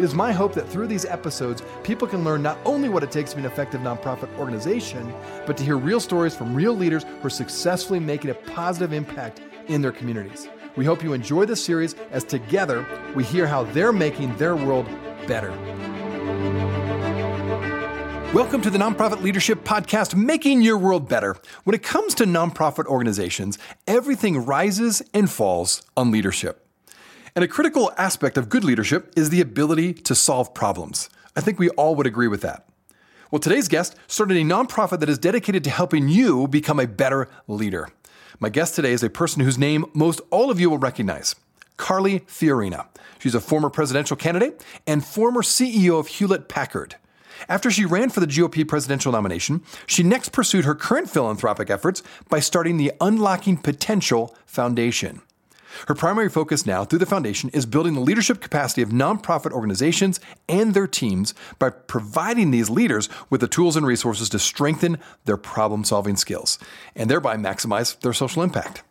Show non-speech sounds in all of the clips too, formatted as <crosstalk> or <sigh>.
It is my hope that through these episodes, people can learn not only what it takes to be an effective nonprofit organization, but to hear real stories from real leaders who are successfully making a positive impact in their communities. We hope you enjoy this series as together we hear how they're making their world better. Welcome to the Nonprofit Leadership Podcast, Making Your World Better. When it comes to nonprofit organizations, everything rises and falls on leadership. And a critical aspect of good leadership is the ability to solve problems. I think we all would agree with that. Well, today's guest started a nonprofit that is dedicated to helping you become a better leader. My guest today is a person whose name most all of you will recognize Carly Fiorina. She's a former presidential candidate and former CEO of Hewlett Packard. After she ran for the GOP presidential nomination, she next pursued her current philanthropic efforts by starting the Unlocking Potential Foundation. Her primary focus now through the foundation is building the leadership capacity of nonprofit organizations and their teams by providing these leaders with the tools and resources to strengthen their problem solving skills and thereby maximize their social impact.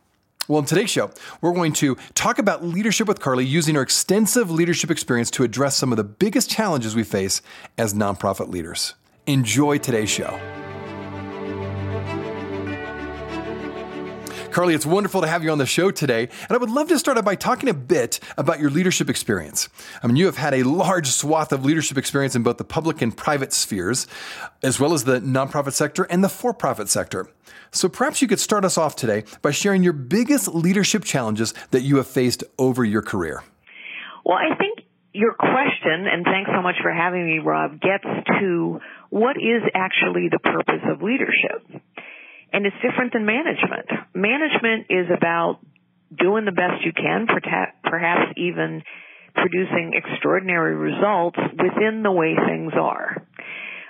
Well, in today's show, we're going to talk about leadership with Carly using her extensive leadership experience to address some of the biggest challenges we face as nonprofit leaders. Enjoy today's show. Carly, it's wonderful to have you on the show today. And I would love to start out by talking a bit about your leadership experience. I mean, you have had a large swath of leadership experience in both the public and private spheres, as well as the nonprofit sector and the for profit sector. So perhaps you could start us off today by sharing your biggest leadership challenges that you have faced over your career. Well, I think your question, and thanks so much for having me, Rob, gets to what is actually the purpose of leadership. And it's different than management. Management is about doing the best you can, perhaps even producing extraordinary results within the way things are.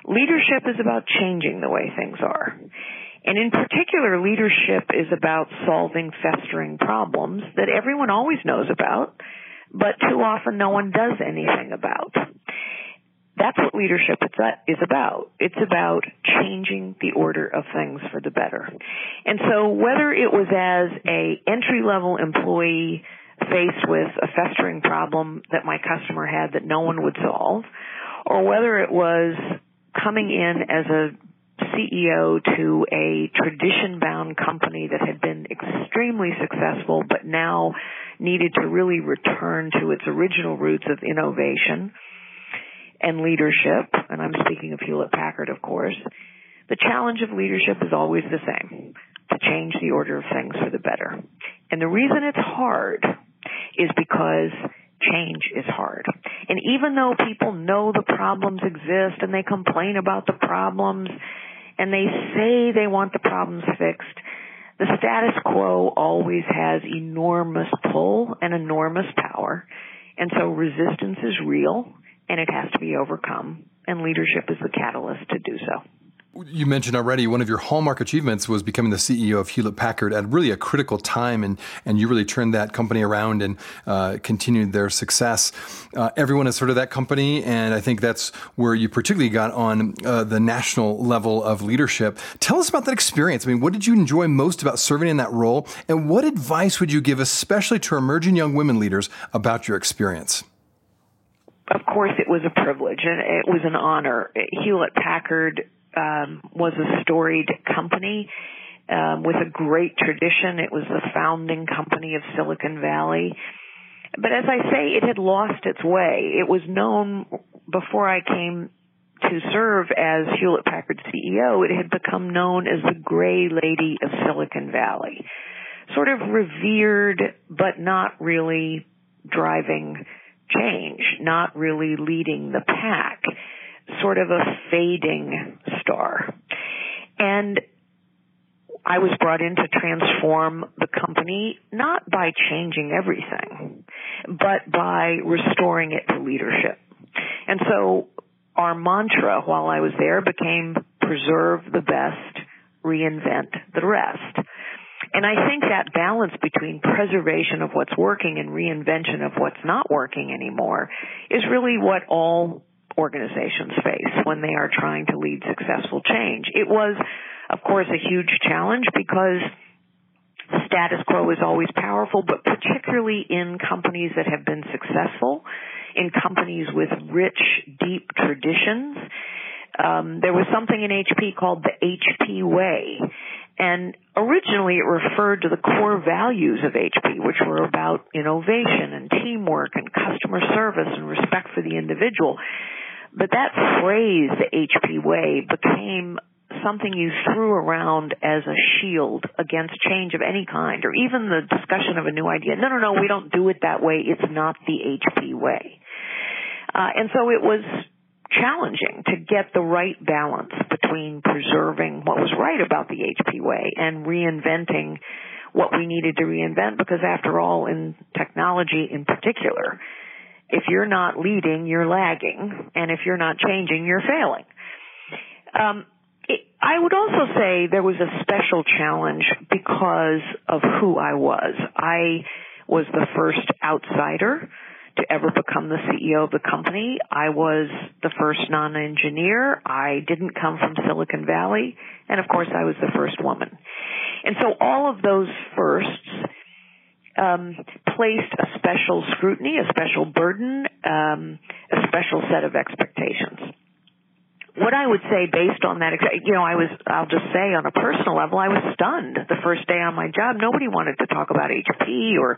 Leadership is about changing the way things are. And in particular, leadership is about solving festering problems that everyone always knows about, but too often no one does anything about. That's what leadership is about. It's about changing the order of things for the better. And so whether it was as a entry level employee faced with a festering problem that my customer had that no one would solve, or whether it was coming in as a CEO to a tradition bound company that had been extremely successful but now needed to really return to its original roots of innovation and leadership, and I'm speaking of Hewlett Packard, of course, the challenge of leadership is always the same to change the order of things for the better. And the reason it's hard is because change is hard. And even though people know the problems exist and they complain about the problems and they say they want the problems fixed, the status quo always has enormous pull and enormous power. And so resistance is real and it has to be overcome. And leadership is the catalyst to do so. You mentioned already one of your hallmark achievements was becoming the CEO of Hewlett Packard at really a critical time, and, and you really turned that company around and uh, continued their success. Uh, everyone has heard of that company, and I think that's where you particularly got on uh, the national level of leadership. Tell us about that experience. I mean, what did you enjoy most about serving in that role, and what advice would you give, especially to emerging young women leaders, about your experience? Of course, it was a privilege and it was an honor. Hewlett Packard um, was a storied company um, with a great tradition. It was the founding company of Silicon Valley. But as I say, it had lost its way. It was known before I came to serve as Hewlett Packard CEO, it had become known as the Gray Lady of Silicon Valley. Sort of revered, but not really driving change, not really leading the pack, sort of a fading star. And I was brought in to transform the company not by changing everything, but by restoring it to leadership. And so our mantra while I was there became preserve the best, reinvent the rest. And I think that balance between preservation of what's working and reinvention of what's not working anymore is really what all organizations face when they are trying to lead successful change. It was, of course, a huge challenge because status quo is always powerful, but particularly in companies that have been successful, in companies with rich, deep traditions. Um, there was something in HP called the HP Way. And originally it referred to the core values of HP, which were about innovation and teamwork and customer service and respect for the individual. But that phrase, the HP way, became something you threw around as a shield against change of any kind, or even the discussion of a new idea. No, no, no, we don't do it that way. It's not the HP way. Uh, and so it was challenging to get the right balance between preserving what was right about the HP way and reinventing what we needed to reinvent because after all in technology in particular if you're not leading, you're lagging, and if you're not changing, you're failing. Um, it, I would also say there was a special challenge because of who I was. I was the first outsider to ever become the CEO of the company. I was the first non-engineer. I didn't come from Silicon Valley. And of course I was the first woman. And so all of those firsts um, placed a special scrutiny, a special burden, um, a special set of expectations. What I would say based on that, you know, I was, I'll just say on a personal level, I was stunned the first day on my job. Nobody wanted to talk about HP or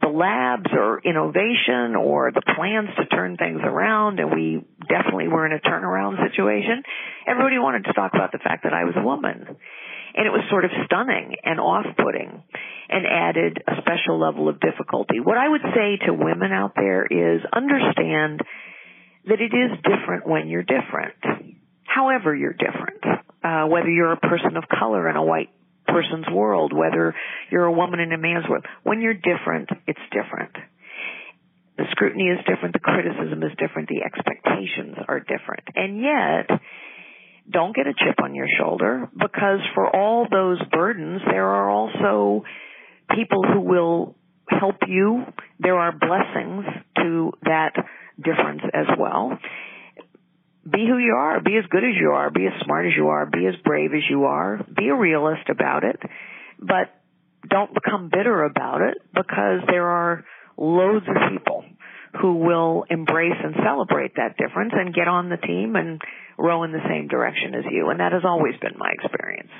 the labs or innovation or the plans to turn things around and we definitely were in a turnaround situation. Everybody wanted to talk about the fact that I was a woman. And it was sort of stunning and off-putting and added a special level of difficulty. What I would say to women out there is understand that it is different when you're different. However you're different. Uh, whether you're a person of color in a white person's world, whether you're a woman in a man's world. When you're different, it's different. The scrutiny is different, the criticism is different, the expectations are different. And yet, don't get a chip on your shoulder because for all those burdens, there are also people who will help you. There are blessings to that difference as well. Be who you are. Be as good as you are. Be as smart as you are. Be as brave as you are. Be a realist about it. But don't become bitter about it because there are loads of people who will embrace and celebrate that difference and get on the team and row in the same direction as you. And that has always been my experience.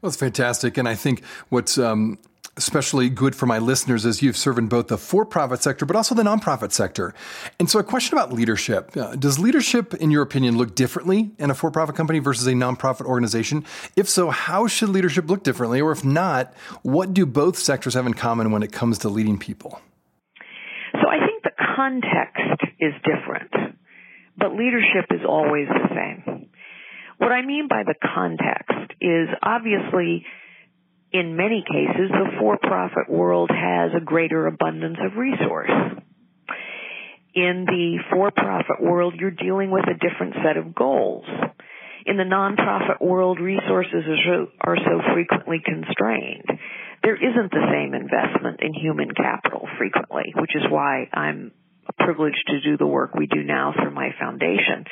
Well, it's fantastic. And I think what's um, especially good for my listeners as you've served in both the for-profit sector but also the nonprofit sector. And so a question about leadership. Uh, does leadership, in your opinion, look differently in a for-profit company versus a nonprofit organization? If so, how should leadership look differently? Or if not, what do both sectors have in common when it comes to leading people? So I think the context is different, but leadership is always the same. What I mean by the context is obviously in many cases, the for-profit world has a greater abundance of resource. In the for-profit world, you're dealing with a different set of goals. In the nonprofit world, resources are so frequently constrained. There isn't the same investment in human capital frequently, which is why I'm privileged to do the work we do now through my foundation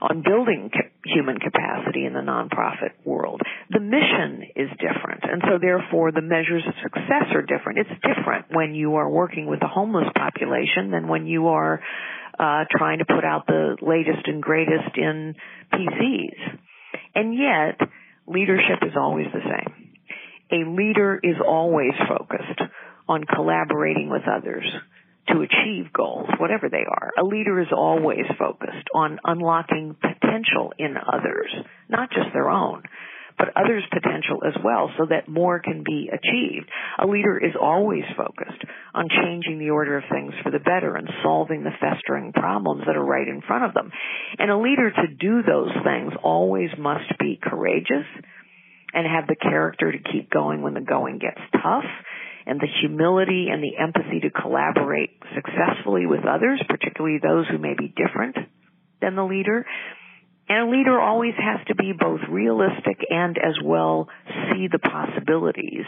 on building human capacity in the nonprofit world. The mission is different, and so therefore the measures of success are different. It's different when you are working with a homeless population than when you are uh, trying to put out the latest and greatest in PCs. And yet, leadership is always the same. A leader is always focused on collaborating with others, to achieve goals, whatever they are. A leader is always focused on unlocking potential in others, not just their own, but others' potential as well so that more can be achieved. A leader is always focused on changing the order of things for the better and solving the festering problems that are right in front of them. And a leader to do those things always must be courageous and have the character to keep going when the going gets tough and the humility and the empathy to collaborate successfully with others, particularly those who may be different than the leader. And a leader always has to be both realistic and as well see the possibilities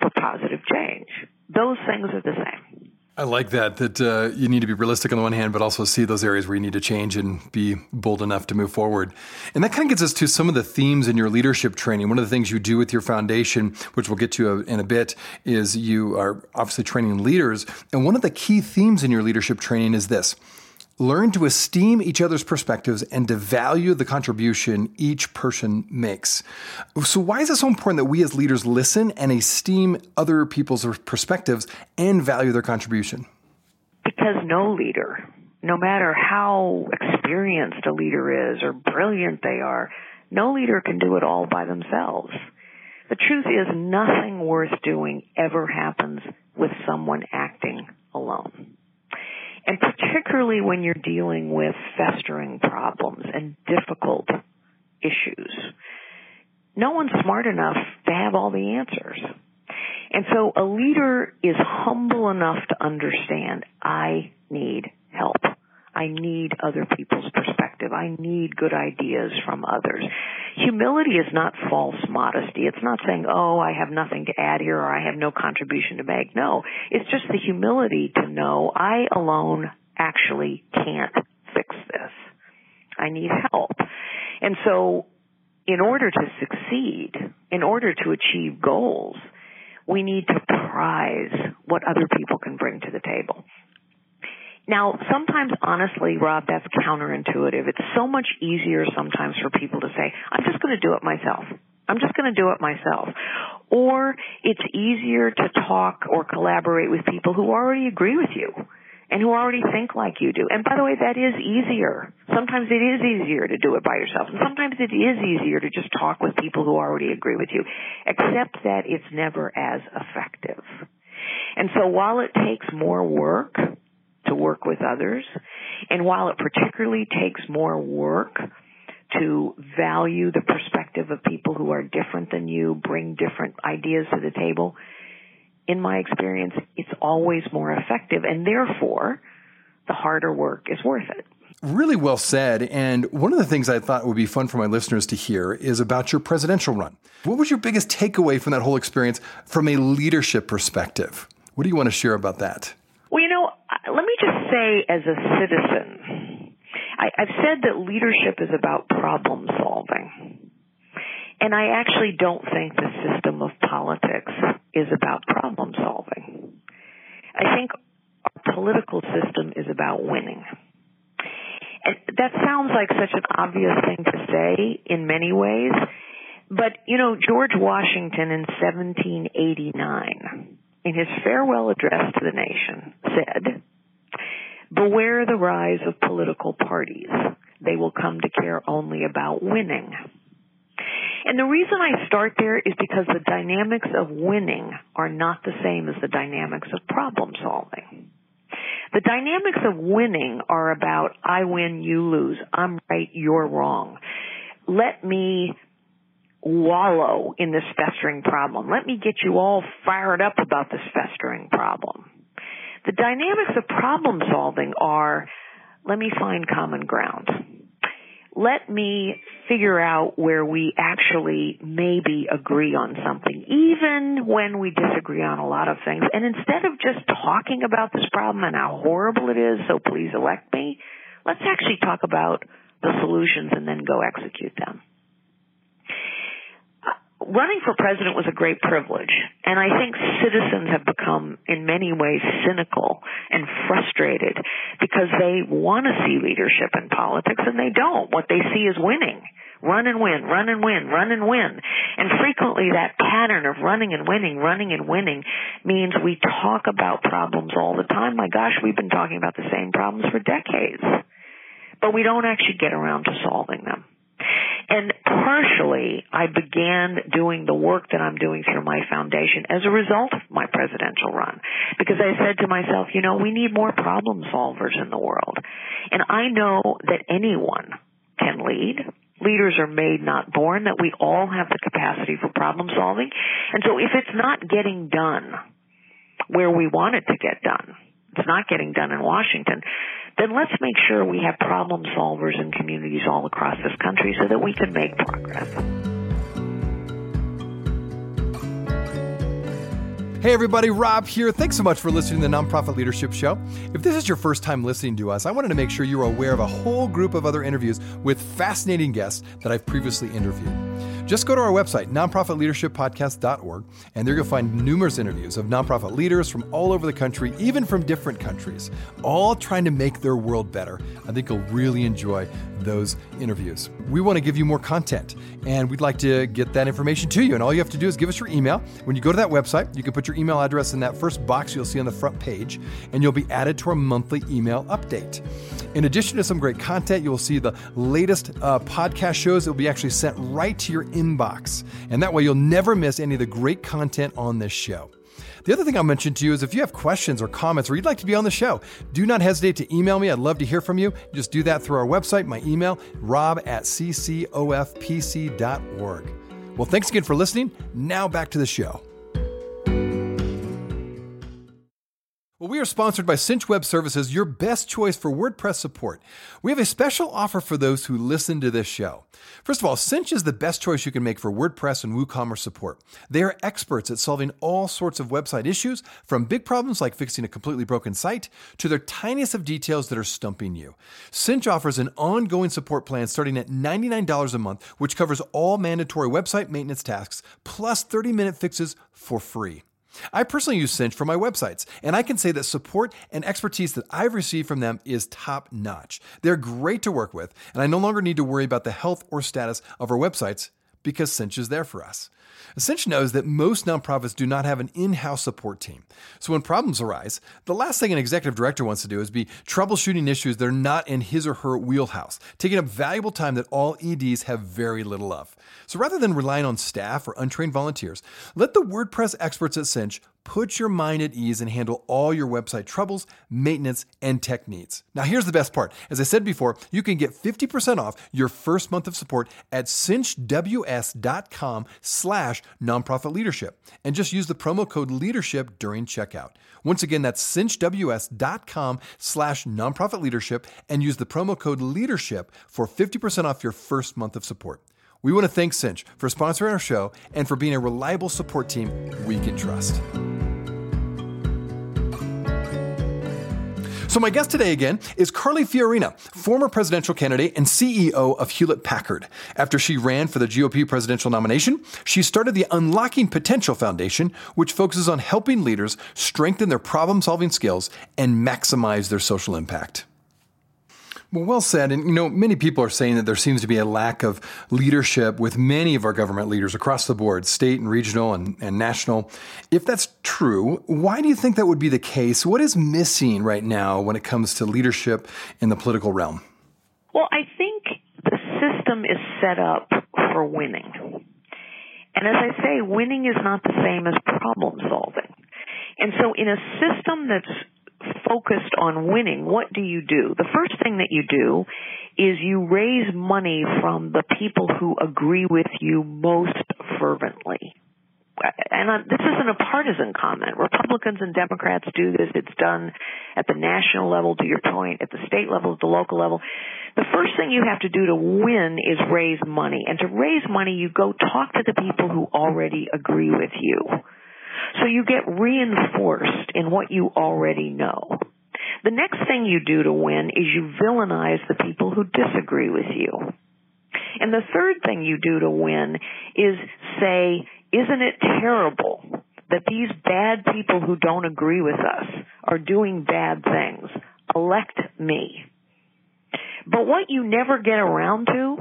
for positive change. Those things are the same. I like that, that uh, you need to be realistic on the one hand, but also see those areas where you need to change and be bold enough to move forward. And that kind of gets us to some of the themes in your leadership training. One of the things you do with your foundation, which we'll get to in a bit, is you are obviously training leaders. And one of the key themes in your leadership training is this learn to esteem each other's perspectives and to value the contribution each person makes. So, why is it so important that we as leaders listen and esteem other people's perspectives and value their contribution? Because no leader, no matter how experienced a leader is or brilliant they are, no leader can do it all by themselves. The truth is, nothing worth doing ever happens with someone acting alone. And particularly when you're dealing with festering problems and difficult issues. No one's smart enough to have all the answers. And so a leader is humble enough to understand I need help. I need other people's perspective. I need good ideas from others. Humility is not false modesty. It's not saying, oh, I have nothing to add here or I have no contribution to make. No, it's just the humility to know I alone actually can't fix this. I need help. And so in order to succeed, in order to achieve goals, we need to prize what other people can bring to the table. Now, sometimes, honestly, Rob, that's counterintuitive. It's so much easier sometimes for people to say, I'm just going to do it myself. I'm just going to do it myself. Or it's easier to talk or collaborate with people who already agree with you and who already think like you do. And by the way, that is easier. Sometimes it is easier to do it by yourself. And sometimes it is easier to just talk with people who already agree with you, except that it's never as effective. And so while it takes more work to work with others. And while it particularly takes more work to value the perspective of people who are different than you, bring different ideas to the table, in my experience, it's always more effective and therefore the harder work is worth it. Really well said. And one of the things I thought would be fun for my listeners to hear is about your presidential run. What was your biggest takeaway from that whole experience from a leadership perspective? What do you want to share about that? Well, you know, let me just say as a citizen, I, I've said that leadership is about problem solving. And I actually don't think the system of politics is about problem solving. I think our political system is about winning. And that sounds like such an obvious thing to say in many ways, but you know, George Washington in 1789 in his farewell address to the nation, said, Beware the rise of political parties. They will come to care only about winning. And the reason I start there is because the dynamics of winning are not the same as the dynamics of problem solving. The dynamics of winning are about I win, you lose, I'm right, you're wrong. Let me wallow in this festering problem. Let me get you all fired up about this festering problem. The dynamics of problem solving are, let me find common ground. Let me figure out where we actually maybe agree on something, even when we disagree on a lot of things. And instead of just talking about this problem and how horrible it is, so please elect me, let's actually talk about the solutions and then go execute them running for president was a great privilege. And I think citizens have become in many ways cynical and frustrated because they want to see leadership in politics and they don't. What they see is winning. Run and win, run and win, run and win. And frequently that pattern of running and winning, running and winning means we talk about problems all the time. My gosh, we've been talking about the same problems for decades. But we don't actually get around to solving them. And partially, I began doing the work that I'm doing through my foundation as a result of my presidential run. Because I said to myself, you know, we need more problem solvers in the world. And I know that anyone can lead. Leaders are made, not born, that we all have the capacity for problem solving. And so if it's not getting done where we want it to get done, it's not getting done in Washington, then let's make sure we have problem solvers in communities all across this country so that we can make progress. Hey, everybody, Rob here. Thanks so much for listening to the Nonprofit Leadership Show. If this is your first time listening to us, I wanted to make sure you're aware of a whole group of other interviews with fascinating guests that I've previously interviewed. Just go to our website, nonprofitleadershippodcast.org, and there you'll find numerous interviews of nonprofit leaders from all over the country, even from different countries, all trying to make their world better. I think you'll really enjoy those interviews. We want to give you more content, and we'd like to get that information to you. And all you have to do is give us your email. When you go to that website, you can put your email address in that first box you'll see on the front page, and you'll be added to our monthly email update. In addition to some great content, you'll see the latest uh, podcast shows that will be actually sent right to your inbox. And that way you'll never miss any of the great content on this show. The other thing I'll mention to you is if you have questions or comments or you'd like to be on the show, do not hesitate to email me. I'd love to hear from you. Just do that through our website, my email, rob at ccofpc.org. Well, thanks again for listening. Now back to the show. Well, we are sponsored by Cinch Web Services, your best choice for WordPress support. We have a special offer for those who listen to this show. First of all, Cinch is the best choice you can make for WordPress and WooCommerce support. They are experts at solving all sorts of website issues, from big problems like fixing a completely broken site to their tiniest of details that are stumping you. Cinch offers an ongoing support plan starting at $99 a month, which covers all mandatory website maintenance tasks, plus 30 minute fixes for free. I personally use Cinch for my websites, and I can say that support and expertise that I've received from them is top notch. They're great to work with, and I no longer need to worry about the health or status of our websites because Cinch is there for us. Cinch knows that most nonprofits do not have an in house support team. So when problems arise, the last thing an executive director wants to do is be troubleshooting issues that are not in his or her wheelhouse, taking up valuable time that all EDs have very little of. So rather than relying on staff or untrained volunteers, let the WordPress experts at Cinch put your mind at ease and handle all your website troubles, maintenance, and tech needs. Now, here's the best part. As I said before, you can get 50% off your first month of support at cinchws.com slash nonprofit leadership and just use the promo code leadership during checkout. Once again, that's cinchws.com slash nonprofit leadership and use the promo code leadership for 50% off your first month of support. We want to thank Cinch for sponsoring our show and for being a reliable support team we can trust. So, my guest today again is Carly Fiorina, former presidential candidate and CEO of Hewlett Packard. After she ran for the GOP presidential nomination, she started the Unlocking Potential Foundation, which focuses on helping leaders strengthen their problem solving skills and maximize their social impact. Well, well said. And, you know, many people are saying that there seems to be a lack of leadership with many of our government leaders across the board, state and regional and, and national. If that's true, why do you think that would be the case? What is missing right now when it comes to leadership in the political realm? Well, I think the system is set up for winning. And as I say, winning is not the same as problem solving. And so in a system that's focused on winning, what do you do? The first thing that you do is you raise money from the people who agree with you most fervently. And this isn't a partisan comment. Republicans and Democrats do this. It's done at the national level, to your point, at the state level, at the local level. The first thing you have to do to win is raise money. And to raise money, you go talk to the people who already agree with you. So you get reinforced in what you already know. The next thing you do to win is you villainize the people who disagree with you. And the third thing you do to win is say, isn't it terrible that these bad people who don't agree with us are doing bad things? Elect me. But what you never get around to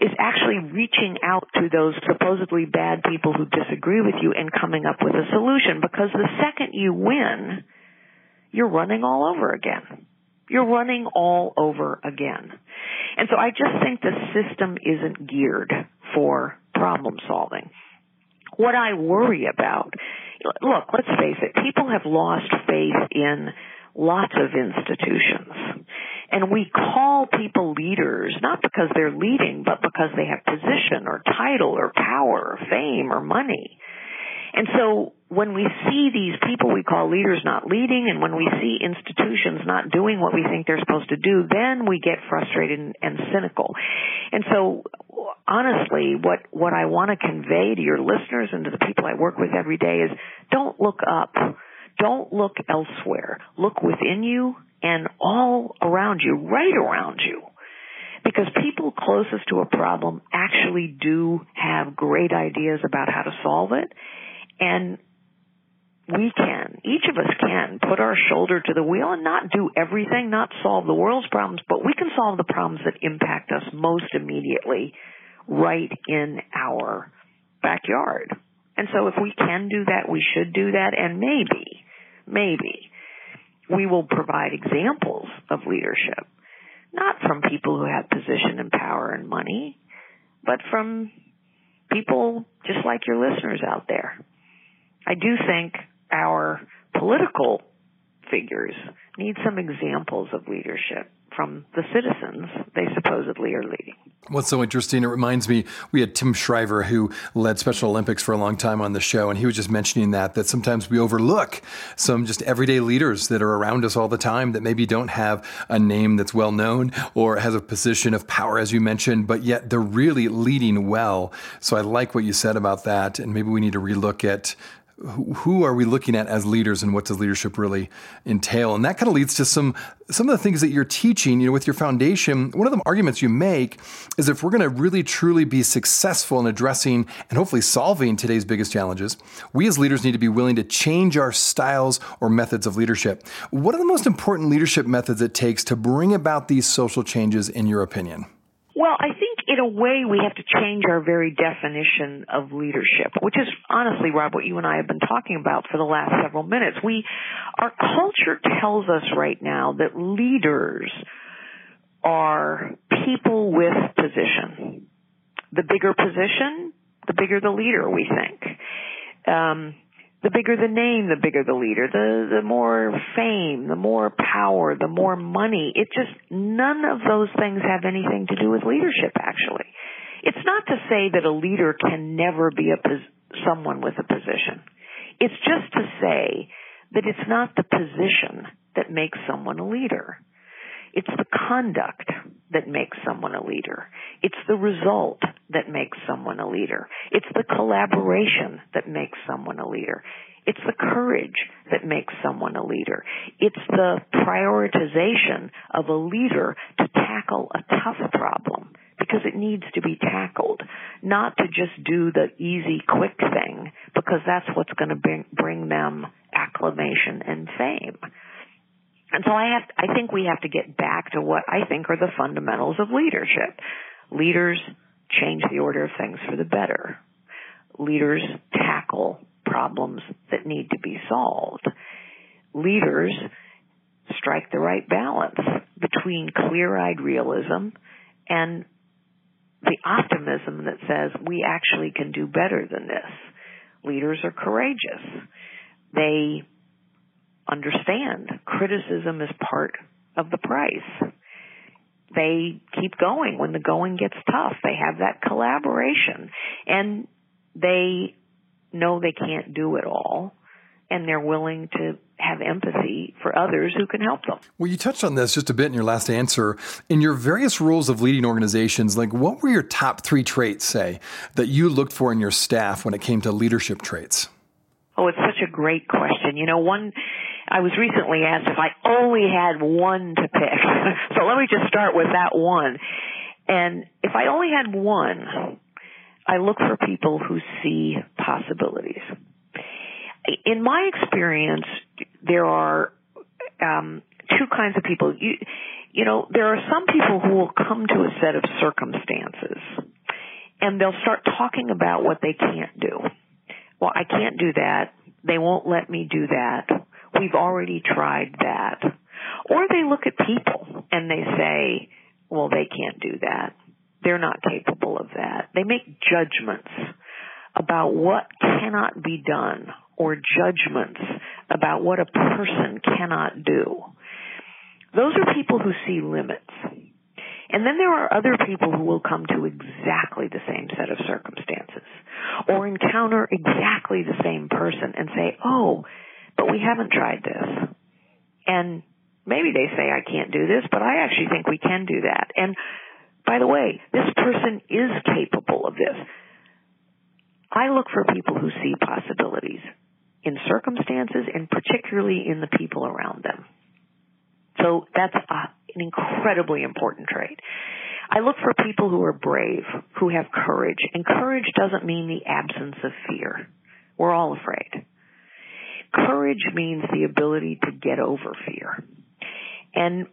is actually reaching out to those supposedly bad people who disagree with you and coming up with a solution because the second you win, you're running all over again. You're running all over again. And so I just think the system isn't geared for problem solving. What I worry about, look, let's face it, people have lost faith in lots of institutions. And we call people leaders not because they're leading, but because they have position or title or power or fame or money. And so when we see these people we call leaders not leading and when we see institutions not doing what we think they're supposed to do, then we get frustrated and, and cynical. And so honestly, what, what I want to convey to your listeners and to the people I work with every day is don't look up. Don't look elsewhere. Look within you and all around you, right around you. Because people closest to a problem actually do have great ideas about how to solve it. And we can, each of us can put our shoulder to the wheel and not do everything, not solve the world's problems, but we can solve the problems that impact us most immediately right in our backyard. And so if we can do that, we should do that and maybe, maybe we will provide examples of leadership, not from people who have position and power and money, but from people just like your listeners out there. I do think our political figures need some examples of leadership from the citizens they supposedly are leading. What's so interesting, it reminds me, we had Tim Shriver who led Special Olympics for a long time on the show, and he was just mentioning that, that sometimes we overlook some just everyday leaders that are around us all the time that maybe don't have a name that's well known or has a position of power, as you mentioned, but yet they're really leading well. So I like what you said about that, and maybe we need to relook at who are we looking at as leaders and what does leadership really entail? And that kind of leads to some some of the things that you're teaching you know with your foundation. One of the arguments you make is if we're going to really truly be successful in addressing and hopefully solving today's biggest challenges we as leaders need to be willing to change our styles or methods of leadership. What are the most important leadership methods it takes to bring about these social changes in your opinion? Well, I think in a way we have to change our very definition of leadership, which is honestly, Rob, what you and I have been talking about for the last several minutes. We, our culture tells us right now that leaders are people with position. The bigger position, the bigger the leader, we think. Um, the bigger the name, the bigger the leader, the, the more fame, the more power, the more money. It just, none of those things have anything to do with leadership actually. It's not to say that a leader can never be a, someone with a position. It's just to say that it's not the position that makes someone a leader. It's the conduct that makes someone a leader. It's the result that makes someone a leader. It's the collaboration that makes someone a leader. It's the courage that makes someone a leader. It's the prioritization of a leader to tackle a tough problem because it needs to be tackled, not to just do the easy, quick thing because that's what's going to bring, bring them acclamation and fame. And so I have, I think we have to get back to what I think are the fundamentals of leadership. Leaders change the order of things for the better. Leaders tackle problems that need to be solved. Leaders strike the right balance between clear-eyed realism and the optimism that says we actually can do better than this. Leaders are courageous. They understand criticism is part of the price. They keep going when the going gets tough. They have that collaboration and they know they can't do it all and they're willing to have empathy for others who can help them. Well, you touched on this just a bit in your last answer. In your various roles of leading organizations, like what were your top three traits, say, that you looked for in your staff when it came to leadership traits? Oh, it's such a great question. You know, one I was recently asked if I only had one to pick. <laughs> so let me just start with that one. And if I only had one, I look for people who see possibilities. In my experience, there are um, two kinds of people. You, you know, there are some people who will come to a set of circumstances and they'll start talking about what they can't do. Well, I can't do that. They won't let me do that we've already tried that. Or they look at people and they say, well, they can't do that. They're not capable of that. They make judgments about what cannot be done or judgments about what a person cannot do. Those are people who see limits. And then there are other people who will come to exactly the same set of circumstances or encounter exactly the same person and say, oh, but we haven't tried this. And maybe they say I can't do this, but I actually think we can do that. And by the way, this person is capable of this. I look for people who see possibilities in circumstances and particularly in the people around them. So that's a, an incredibly important trait. I look for people who are brave, who have courage, and courage doesn't mean the absence of fear. We're all afraid. Courage means the ability to get over fear. And,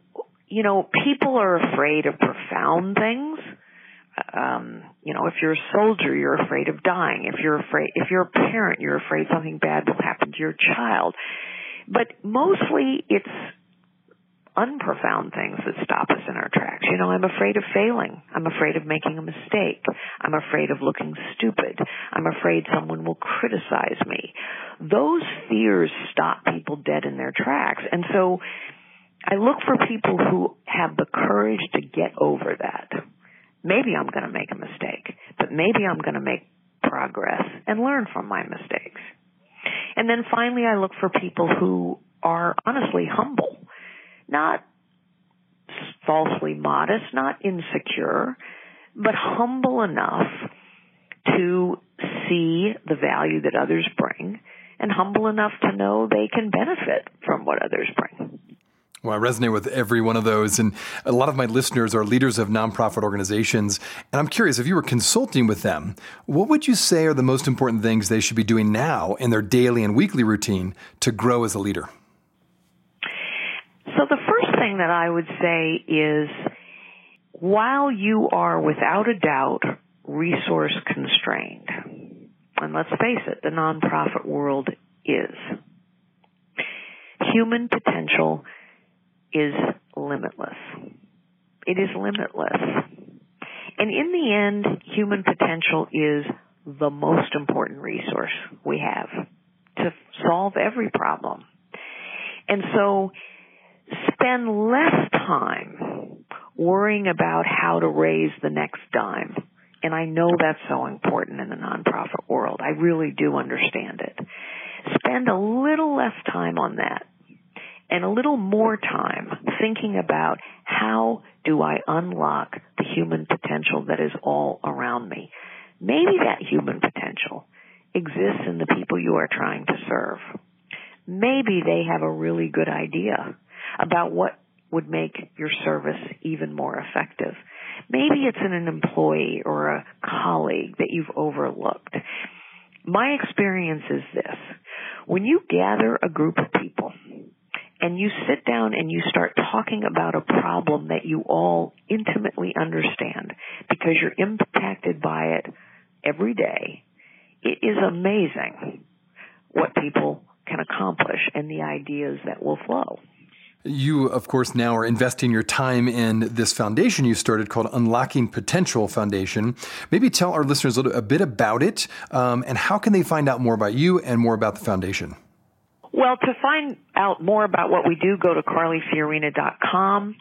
you know, people are afraid of profound things. Um, you know, if you're a soldier, you're afraid of dying. If you're afraid, if you're a parent, you're afraid something bad will happen to your child. But mostly it's unprofound things that stop us in our tracks. You know, I'm afraid of failing. I'm afraid of making a mistake. I'm afraid of looking stupid. I'm afraid someone will criticize me. Those fears stop people dead in their tracks. And so I look for people who have the courage to get over that. Maybe I'm going to make a mistake, but maybe I'm going to make progress and learn from my mistakes. And then finally, I look for people who are honestly humble not falsely modest, not insecure, but humble enough to see the value that others bring and humble enough to know they can benefit from what others bring. Well, I resonate with every one of those. And a lot of my listeners are leaders of nonprofit organizations. And I'm curious, if you were consulting with them, what would you say are the most important things they should be doing now in their daily and weekly routine to grow as a leader? That I would say is while you are without a doubt resource constrained, and let's face it, the nonprofit world is, human potential is limitless. It is limitless. And in the end, human potential is the most important resource we have to solve every problem. And so spend less time worrying about how to raise the next dime. And I know that's so important in the nonprofit world. I really do understand it. Spend a little less time on that and a little more time thinking about how do I unlock the human potential that is all around me. Maybe that human potential exists in the people you are trying to serve. Maybe they have a really good idea about what would make your service even more effective. Maybe it's in an employee or a colleague that you've overlooked. My experience is this. When you gather a group of people and you sit down and you start talking about a problem that you all intimately understand because you're impacted by it every day, it is amazing what people can accomplish and the ideas that will flow. You, of course, now are investing your time in this foundation you started called Unlocking Potential Foundation. Maybe tell our listeners a, little, a bit about it um, and how can they find out more about you and more about the foundation? Well, to find out more about what we do, go to carlyfiorina.com.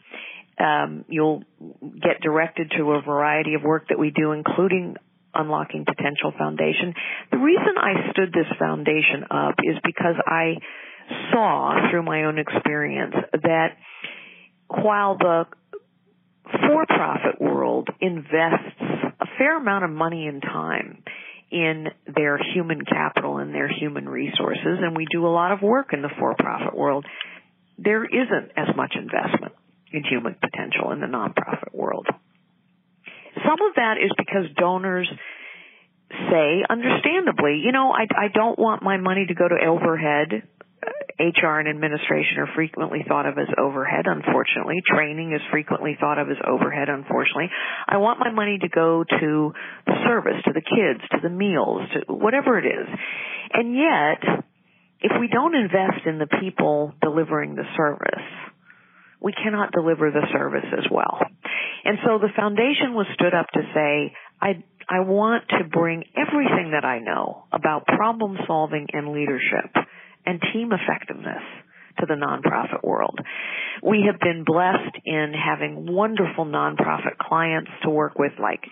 Um, you'll get directed to a variety of work that we do, including Unlocking Potential Foundation. The reason I stood this foundation up is because I saw through my own experience that while the for-profit world invests a fair amount of money and time in their human capital and their human resources, and we do a lot of work in the for-profit world, there isn't as much investment in human potential in the nonprofit world. Some of that is because donors say, understandably, you know, I, I don't want my money to go to overhead HR and administration are frequently thought of as overhead, unfortunately. Training is frequently thought of as overhead, unfortunately. I want my money to go to the service, to the kids, to the meals, to whatever it is. And yet, if we don't invest in the people delivering the service, we cannot deliver the service as well. And so the foundation was stood up to say, I, I want to bring everything that I know about problem solving and leadership and team effectiveness to the nonprofit world. We have been blessed in having wonderful nonprofit clients to work with like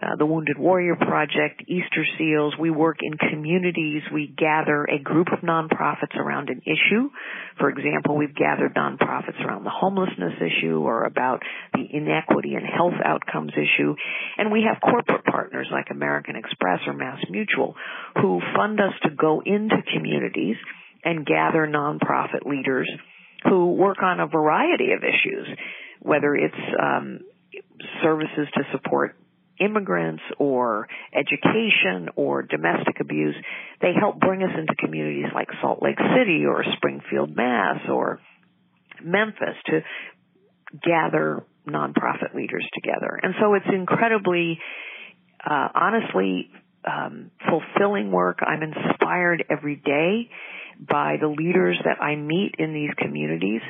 uh, the Wounded Warrior Project, Easter Seals. We work in communities. We gather a group of nonprofits around an issue. For example, we've gathered nonprofits around the homelessness issue or about the inequity and health outcomes issue. And we have corporate partners like American Express or Mass Mutual who fund us to go into communities and gather nonprofit leaders who work on a variety of issues, whether it's um, services to support immigrants or education or domestic abuse, they help bring us into communities like Salt Lake City or Springfield, Mass or Memphis to gather nonprofit leaders together. And so it's incredibly, uh, honestly, um, fulfilling work. I'm inspired every day by the leaders that I meet in these communities.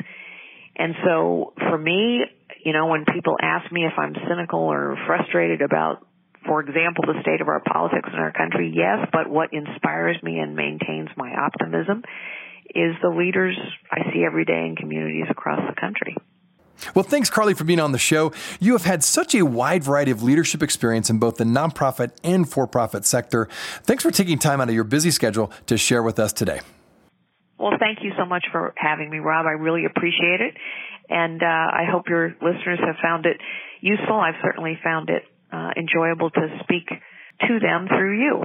And so for me, you know, when people ask me if I'm cynical or frustrated about, for example, the state of our politics in our country, yes, but what inspires me and maintains my optimism is the leaders I see every day in communities across the country. Well, thanks, Carly, for being on the show. You have had such a wide variety of leadership experience in both the nonprofit and for profit sector. Thanks for taking time out of your busy schedule to share with us today. Well, thank you so much for having me, Rob. I really appreciate it. And uh, I hope your listeners have found it useful. I've certainly found it uh, enjoyable to speak to them through you.